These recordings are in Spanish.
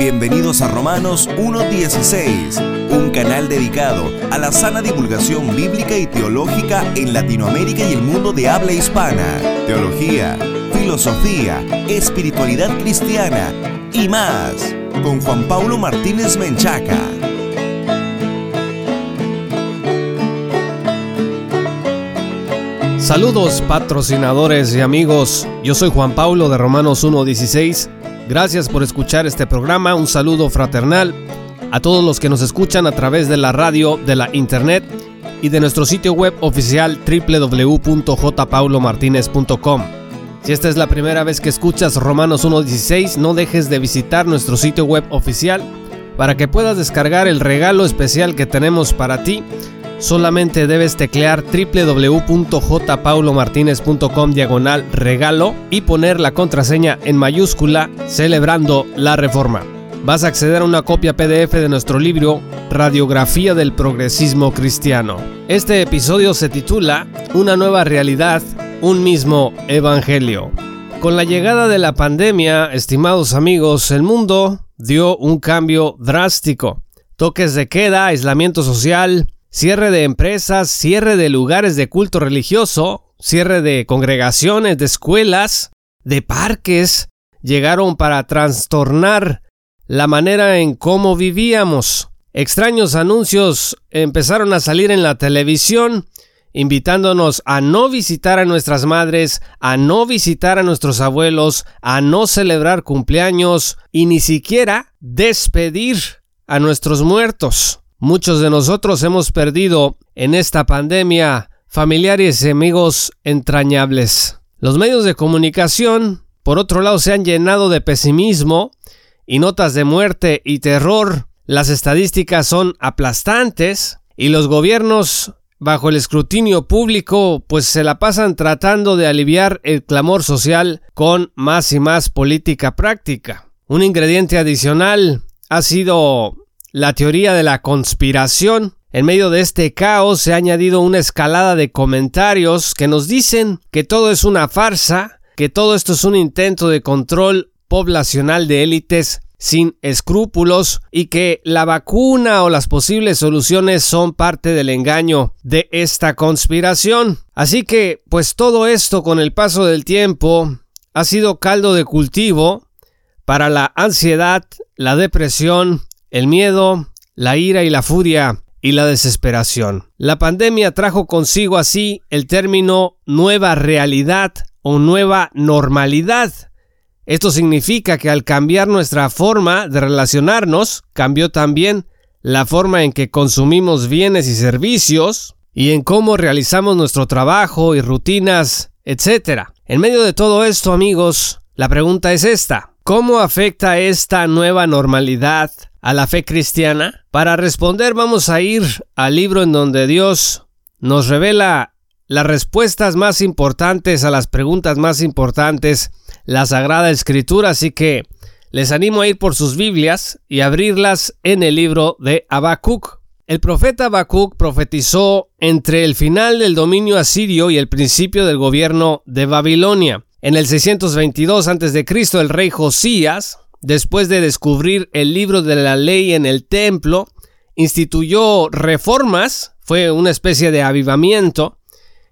Bienvenidos a Romanos 1.16, un canal dedicado a la sana divulgación bíblica y teológica en Latinoamérica y el mundo de habla hispana. Teología, filosofía, espiritualidad cristiana y más, con Juan Paulo Martínez Menchaca. Saludos patrocinadores y amigos, yo soy Juan Paulo de Romanos 1.16 Gracias por escuchar este programa, un saludo fraternal a todos los que nos escuchan a través de la radio, de la internet y de nuestro sitio web oficial www.jpaulomartinez.com. Si esta es la primera vez que escuchas Romanos 1.16, no dejes de visitar nuestro sitio web oficial para que puedas descargar el regalo especial que tenemos para ti solamente debes teclear www.jpaulomartinez.com diagonal regalo y poner la contraseña en mayúscula celebrando la reforma. Vas a acceder a una copia PDF de nuestro libro Radiografía del Progresismo Cristiano. Este episodio se titula Una nueva realidad, un mismo evangelio. Con la llegada de la pandemia, estimados amigos, el mundo dio un cambio drástico. Toques de queda, aislamiento social, cierre de empresas, cierre de lugares de culto religioso, cierre de congregaciones, de escuelas, de parques, llegaron para trastornar la manera en cómo vivíamos. Extraños anuncios empezaron a salir en la televisión, invitándonos a no visitar a nuestras madres, a no visitar a nuestros abuelos, a no celebrar cumpleaños y ni siquiera despedir a nuestros muertos. Muchos de nosotros hemos perdido en esta pandemia familiares y amigos entrañables. Los medios de comunicación, por otro lado, se han llenado de pesimismo y notas de muerte y terror. Las estadísticas son aplastantes y los gobiernos bajo el escrutinio público pues se la pasan tratando de aliviar el clamor social con más y más política práctica. Un ingrediente adicional ha sido la teoría de la conspiración. En medio de este caos se ha añadido una escalada de comentarios que nos dicen que todo es una farsa, que todo esto es un intento de control poblacional de élites sin escrúpulos y que la vacuna o las posibles soluciones son parte del engaño de esta conspiración. Así que, pues todo esto con el paso del tiempo ha sido caldo de cultivo para la ansiedad, la depresión el miedo, la ira y la furia y la desesperación. La pandemia trajo consigo así el término nueva realidad o nueva normalidad. Esto significa que al cambiar nuestra forma de relacionarnos, cambió también la forma en que consumimos bienes y servicios y en cómo realizamos nuestro trabajo y rutinas, etc. En medio de todo esto, amigos, la pregunta es esta. ¿Cómo afecta esta nueva normalidad a la fe cristiana? Para responder vamos a ir al libro en donde Dios nos revela las respuestas más importantes a las preguntas más importantes, la Sagrada Escritura, así que les animo a ir por sus Biblias y abrirlas en el libro de Habacuc. El profeta Habacuc profetizó entre el final del dominio asirio y el principio del gobierno de Babilonia. En el 622 a.C., el rey Josías después de descubrir el libro de la ley en el templo, instituyó reformas, fue una especie de avivamiento,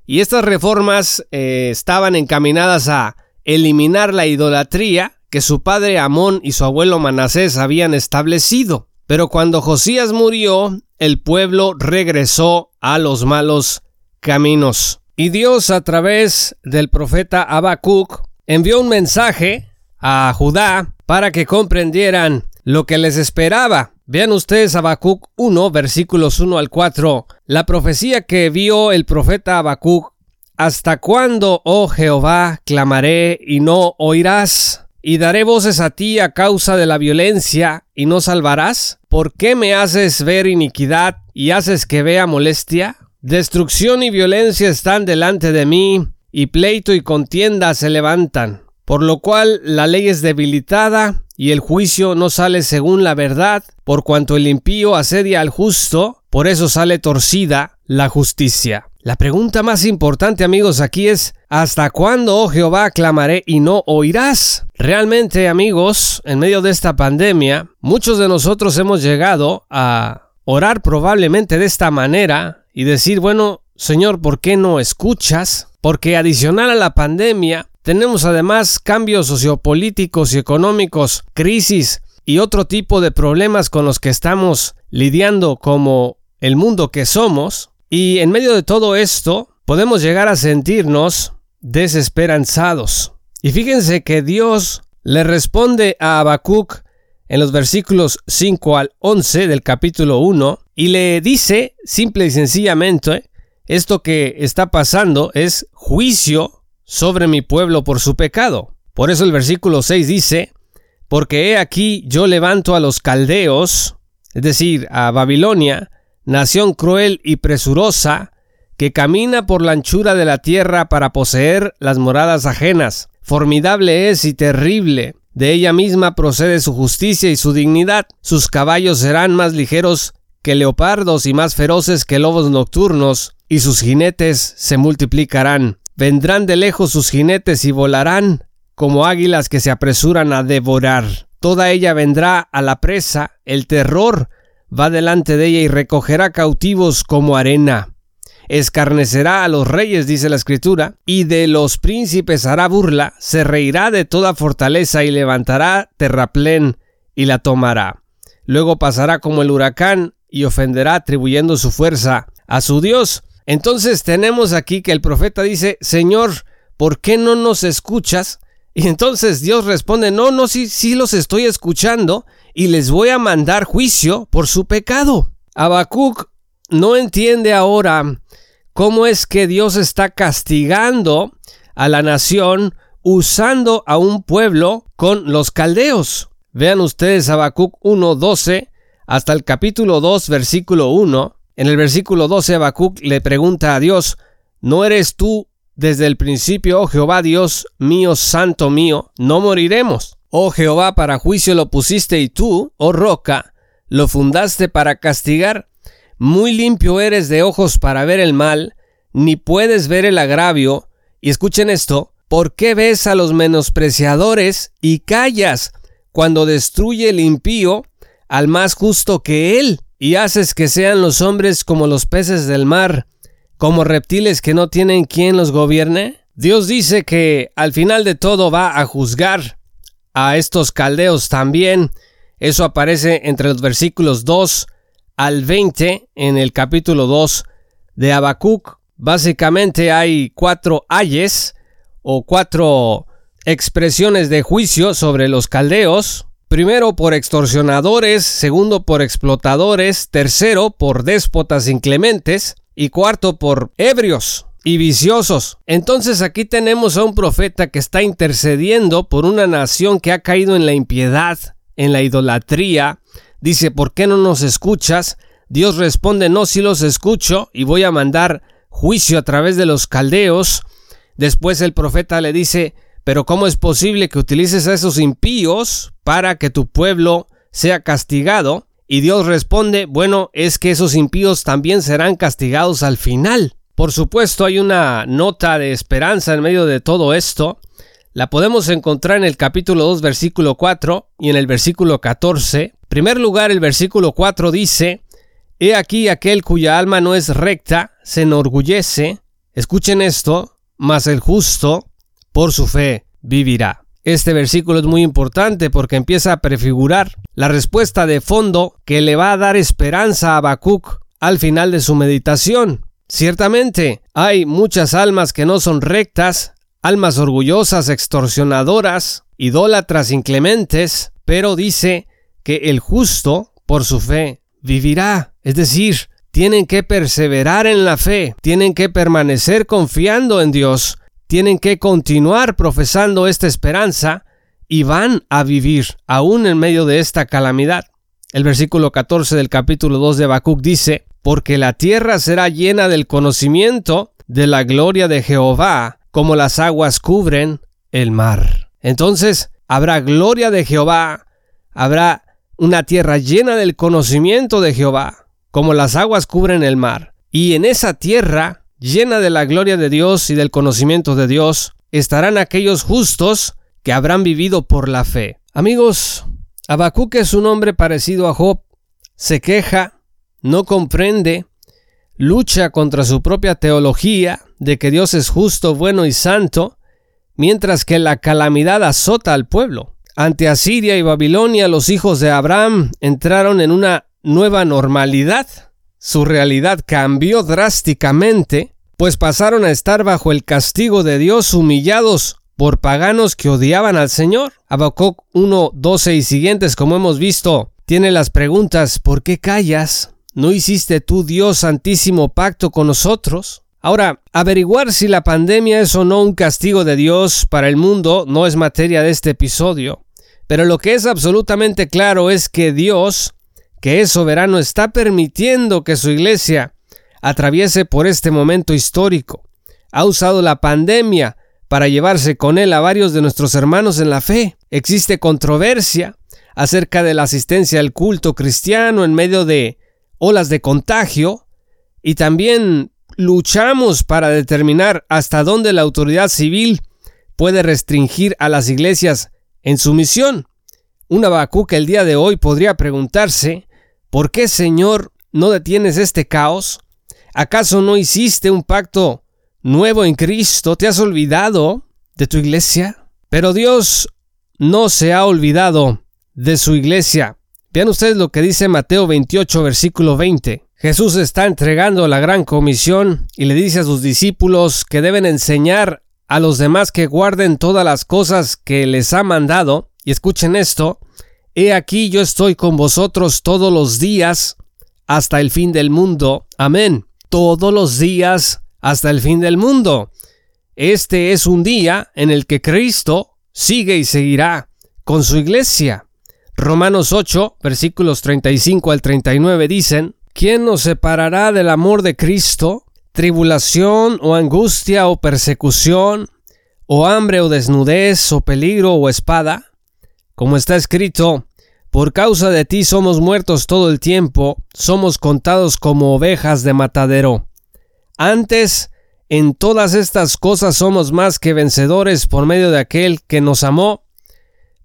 y estas reformas eh, estaban encaminadas a eliminar la idolatría que su padre Amón y su abuelo Manasés habían establecido. Pero cuando Josías murió, el pueblo regresó a los malos caminos. Y Dios a través del profeta Habacuc envió un mensaje a Judá para que comprendieran lo que les esperaba. Vean ustedes Habacuc 1, versículos 1 al 4, la profecía que vio el profeta Habacuc. ¿Hasta cuándo, oh Jehová, clamaré y no oirás? ¿Y daré voces a ti a causa de la violencia y no salvarás? ¿Por qué me haces ver iniquidad y haces que vea molestia? Destrucción y violencia están delante de mí, y pleito y contienda se levantan por lo cual la ley es debilitada y el juicio no sale según la verdad, por cuanto el impío asedia al justo, por eso sale torcida la justicia. La pregunta más importante amigos aquí es, ¿hasta cuándo, oh Jehová, clamaré y no oirás? Realmente amigos, en medio de esta pandemia, muchos de nosotros hemos llegado a orar probablemente de esta manera y decir, bueno, Señor, ¿por qué no escuchas? Porque adicional a la pandemia, tenemos además cambios sociopolíticos y económicos, crisis y otro tipo de problemas con los que estamos lidiando como el mundo que somos. Y en medio de todo esto, podemos llegar a sentirnos desesperanzados. Y fíjense que Dios le responde a Habacuc en los versículos 5 al 11 del capítulo 1 y le dice simple y sencillamente esto que está pasando es juicio sobre mi pueblo por su pecado. Por eso el versículo 6 dice, porque he aquí yo levanto a los caldeos, es decir, a Babilonia, nación cruel y presurosa, que camina por la anchura de la tierra para poseer las moradas ajenas. Formidable es y terrible. De ella misma procede su justicia y su dignidad. Sus caballos serán más ligeros que leopardos y más feroces que lobos nocturnos, y sus jinetes se multiplicarán. Vendrán de lejos sus jinetes y volarán como águilas que se apresuran a devorar. Toda ella vendrá a la presa, el terror va delante de ella y recogerá cautivos como arena. Escarnecerá a los reyes, dice la escritura, y de los príncipes hará burla, se reirá de toda fortaleza y levantará terraplén y la tomará. Luego pasará como el huracán y ofenderá atribuyendo su fuerza a su Dios. Entonces tenemos aquí que el profeta dice, Señor, ¿por qué no nos escuchas? Y entonces Dios responde, no, no, sí, sí los estoy escuchando y les voy a mandar juicio por su pecado. Habacuc no entiende ahora cómo es que Dios está castigando a la nación usando a un pueblo con los caldeos. Vean ustedes Habacuc 1.12 hasta el capítulo 2 versículo 1. En el versículo 12 Habacuc le pregunta a Dios, ¿no eres tú desde el principio, oh Jehová Dios mío, santo mío, no moriremos. Oh Jehová, para juicio lo pusiste y tú, oh roca, lo fundaste para castigar. Muy limpio eres de ojos para ver el mal, ni puedes ver el agravio. Y escuchen esto, ¿por qué ves a los menospreciadores y callas cuando destruye el impío al más justo que él? Y haces que sean los hombres como los peces del mar, como reptiles que no tienen quien los gobierne? Dios dice que al final de todo va a juzgar a estos caldeos también. Eso aparece entre los versículos 2 al 20 en el capítulo 2 de Habacuc. Básicamente hay cuatro ayes o cuatro expresiones de juicio sobre los caldeos. Primero por extorsionadores, segundo por explotadores, tercero por déspotas inclementes, y cuarto por ebrios y viciosos. Entonces aquí tenemos a un profeta que está intercediendo por una nación que ha caído en la impiedad, en la idolatría. Dice, ¿por qué no nos escuchas? Dios responde, no, si los escucho y voy a mandar juicio a través de los caldeos. Después el profeta le dice, pero ¿cómo es posible que utilices a esos impíos para que tu pueblo sea castigado? Y Dios responde, bueno, es que esos impíos también serán castigados al final. Por supuesto, hay una nota de esperanza en medio de todo esto. La podemos encontrar en el capítulo 2, versículo 4 y en el versículo 14. En primer lugar, el versículo 4 dice, He aquí aquel cuya alma no es recta, se enorgullece. Escuchen esto, mas el justo, por su fe, vivirá. Este versículo es muy importante porque empieza a prefigurar la respuesta de fondo que le va a dar esperanza a Habacuc al final de su meditación. Ciertamente, hay muchas almas que no son rectas, almas orgullosas, extorsionadoras, idólatras inclementes, pero dice que el justo, por su fe, vivirá. Es decir, tienen que perseverar en la fe, tienen que permanecer confiando en Dios, tienen que continuar profesando esta esperanza y van a vivir aún en medio de esta calamidad. El versículo 14 del capítulo 2 de Habacuc dice, porque la tierra será llena del conocimiento de la gloria de Jehová, como las aguas cubren el mar. Entonces, habrá gloria de Jehová, habrá una tierra llena del conocimiento de Jehová, como las aguas cubren el mar. Y en esa tierra, llena de la gloria de Dios y del conocimiento de Dios, estarán aquellos justos que habrán vivido por la fe. Amigos, Habacuc es un hombre parecido a Job. Se queja, no comprende, lucha contra su propia teología de que Dios es justo, bueno y santo, mientras que la calamidad azota al pueblo. Ante Asiria y Babilonia, los hijos de Abraham entraron en una nueva normalidad. Su realidad cambió drásticamente, pues pasaron a estar bajo el castigo de Dios humillados por paganos que odiaban al Señor. Habacuc 1, 12 y siguientes, como hemos visto, tiene las preguntas ¿por qué callas? ¿No hiciste tú, Dios Santísimo, pacto con nosotros? Ahora, averiguar si la pandemia es o no un castigo de Dios para el mundo no es materia de este episodio, pero lo que es absolutamente claro es que Dios, que es soberano, está permitiendo que su iglesia atraviese por este momento histórico. Ha usado la pandemia para llevarse con él a varios de nuestros hermanos en la fe. Existe controversia acerca de la asistencia al culto cristiano en medio de olas de contagio y también luchamos para determinar hasta dónde la autoridad civil puede restringir a las iglesias en su misión. Una que el día de hoy podría preguntarse, ¿por qué Señor no detienes este caos? ¿Acaso no hiciste un pacto nuevo en Cristo? ¿Te has olvidado de tu iglesia? Pero Dios no se ha olvidado de su iglesia. Vean ustedes lo que dice Mateo 28, versículo 20. Jesús está entregando la gran comisión y le dice a sus discípulos que deben enseñar a los demás que guarden todas las cosas que les ha mandado. Y escuchen esto, he aquí yo estoy con vosotros todos los días hasta el fin del mundo. Amén. Todos los días hasta el fin del mundo. Este es un día en el que Cristo sigue y seguirá con su iglesia. Romanos 8, versículos 35 al 39 dicen, ¿Quién nos separará del amor de Cristo? ¿Tribulación o angustia o persecución? ¿O hambre o desnudez o peligro o espada? Como está escrito, por causa de ti somos muertos todo el tiempo, somos contados como ovejas de matadero. Antes, en todas estas cosas somos más que vencedores por medio de aquel que nos amó,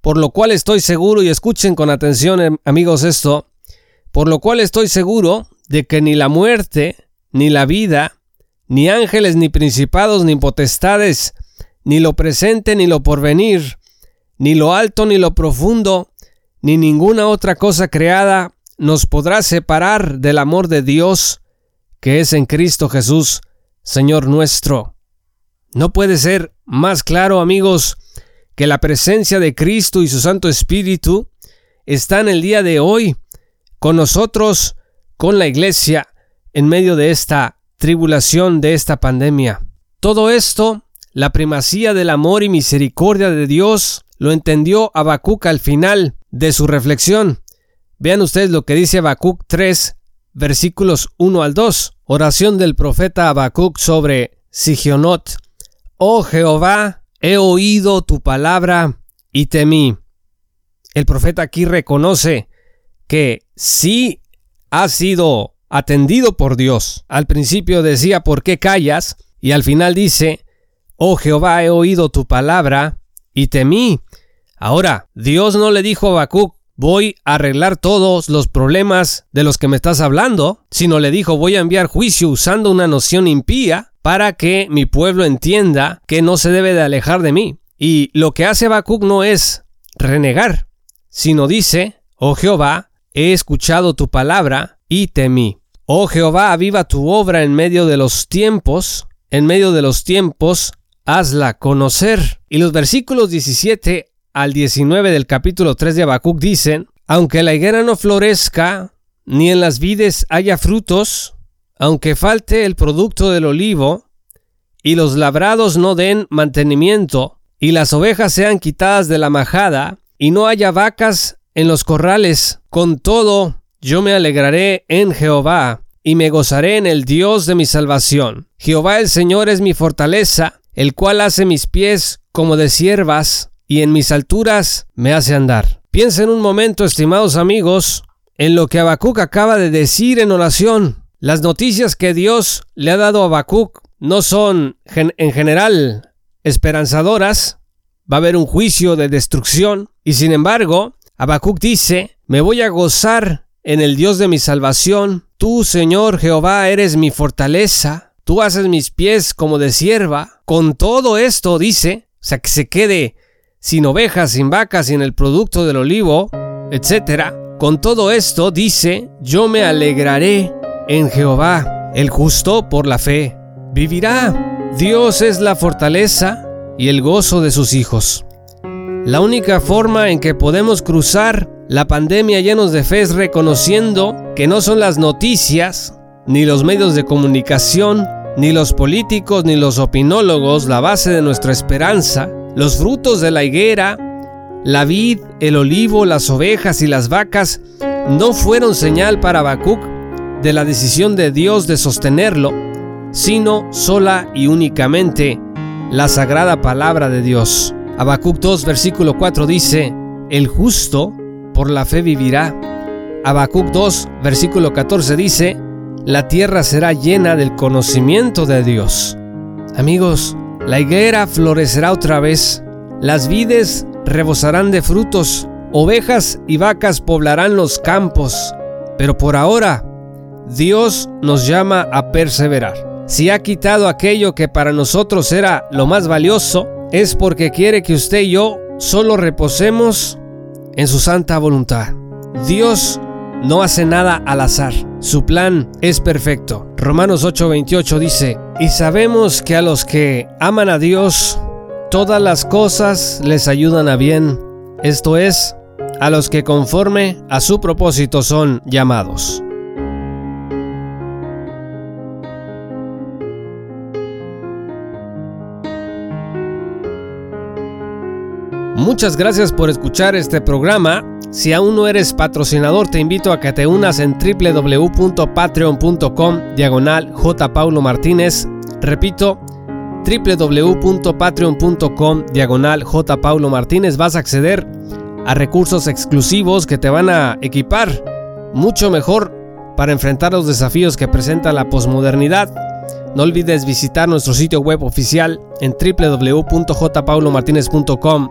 por lo cual estoy seguro, y escuchen con atención em, amigos esto, por lo cual estoy seguro de que ni la muerte, ni la vida, ni ángeles, ni principados, ni potestades, ni lo presente, ni lo porvenir, ni lo alto, ni lo profundo, ni ninguna otra cosa creada nos podrá separar del amor de Dios que es en Cristo Jesús, Señor nuestro. No puede ser más claro, amigos, que la presencia de Cristo y su Santo Espíritu está en el día de hoy con nosotros, con la iglesia, en medio de esta tribulación, de esta pandemia. Todo esto, la primacía del amor y misericordia de Dios, lo entendió Habacuc al final de su reflexión. Vean ustedes lo que dice Habacuc 3, versículos 1 al 2, oración del profeta Habacuc sobre Sigionot. Oh Jehová, he oído tu palabra y temí. El profeta aquí reconoce que sí ha sido atendido por Dios. Al principio decía, ¿por qué callas? Y al final dice, Oh Jehová, he oído tu palabra y temí. Ahora, Dios no le dijo a Habacuc, voy a arreglar todos los problemas de los que me estás hablando, sino le dijo, voy a enviar juicio usando una noción impía para que mi pueblo entienda que no se debe de alejar de mí. Y lo que hace Habacuc no es renegar, sino dice, oh Jehová, he escuchado tu palabra y temí. Oh Jehová, aviva tu obra en medio de los tiempos, en medio de los tiempos, hazla conocer. Y los versículos 17 al 19 del capítulo 3 de Habacuc dicen, aunque la higuera no florezca, ni en las vides haya frutos, aunque falte el producto del olivo, y los labrados no den mantenimiento, y las ovejas sean quitadas de la majada, y no haya vacas en los corrales. Con todo, yo me alegraré en Jehová, y me gozaré en el Dios de mi salvación. Jehová el Señor es mi fortaleza, el cual hace mis pies como de siervas, y en mis alturas me hace andar. Piensen un momento, estimados amigos, en lo que Habacuc acaba de decir en oración. Las noticias que Dios le ha dado a Habacuc no son en general esperanzadoras. Va a haber un juicio de destrucción. Y sin embargo, Habacuc dice, me voy a gozar en el Dios de mi salvación. Tú, Señor Jehová, eres mi fortaleza. Tú haces mis pies como de sierva. Con todo esto, dice, o sea, que se quede sin ovejas, sin vacas, sin el producto del olivo, etc. Con todo esto, dice, yo me alegraré en Jehová. El justo por la fe vivirá. Dios es la fortaleza y el gozo de sus hijos. La única forma en que podemos cruzar la pandemia llenos de fe es reconociendo que no son las noticias, ni los medios de comunicación, ni los políticos, ni los opinólogos la base de nuestra esperanza, los frutos de la higuera, la vid, el olivo, las ovejas y las vacas no fueron señal para Habacuc de la decisión de Dios de sostenerlo, sino sola y únicamente la sagrada palabra de Dios. Habacuc 2 versículo 4 dice, el justo por la fe vivirá. Habacuc 2 versículo 14 dice, la tierra será llena del conocimiento de Dios. Amigos, la higuera florecerá otra vez, las vides rebosarán de frutos, ovejas y vacas poblarán los campos, pero por ahora Dios nos llama a perseverar. Si ha quitado aquello que para nosotros era lo más valioso, es porque quiere que usted y yo solo reposemos en su santa voluntad. Dios no hace nada al azar. Su plan es perfecto. Romanos 8:28 dice, y sabemos que a los que aman a Dios, todas las cosas les ayudan a bien. Esto es, a los que conforme a su propósito son llamados. Muchas gracias por escuchar este programa. Si aún no eres patrocinador, te invito a que te unas en www.patreon.com diagonal J. Paulo Martínez. Repito, www.patreon.com diagonal J. Paulo Martínez. Vas a acceder a recursos exclusivos que te van a equipar mucho mejor para enfrentar los desafíos que presenta la posmodernidad. No olvides visitar nuestro sitio web oficial en www.jpaulomartinez.com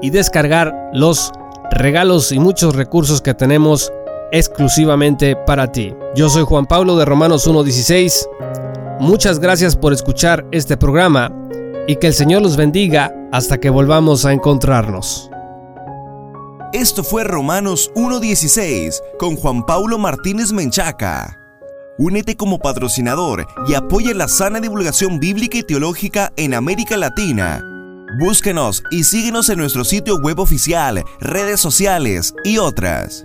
y descargar los regalos y muchos recursos que tenemos exclusivamente para ti. Yo soy Juan Pablo de Romanos 1.16. Muchas gracias por escuchar este programa y que el Señor los bendiga hasta que volvamos a encontrarnos. Esto fue Romanos 1.16 con Juan Pablo Martínez Menchaca. Únete como patrocinador y apoya la sana divulgación bíblica y teológica en América Latina Búsquenos y síguenos en nuestro sitio web oficial, redes sociales y otras.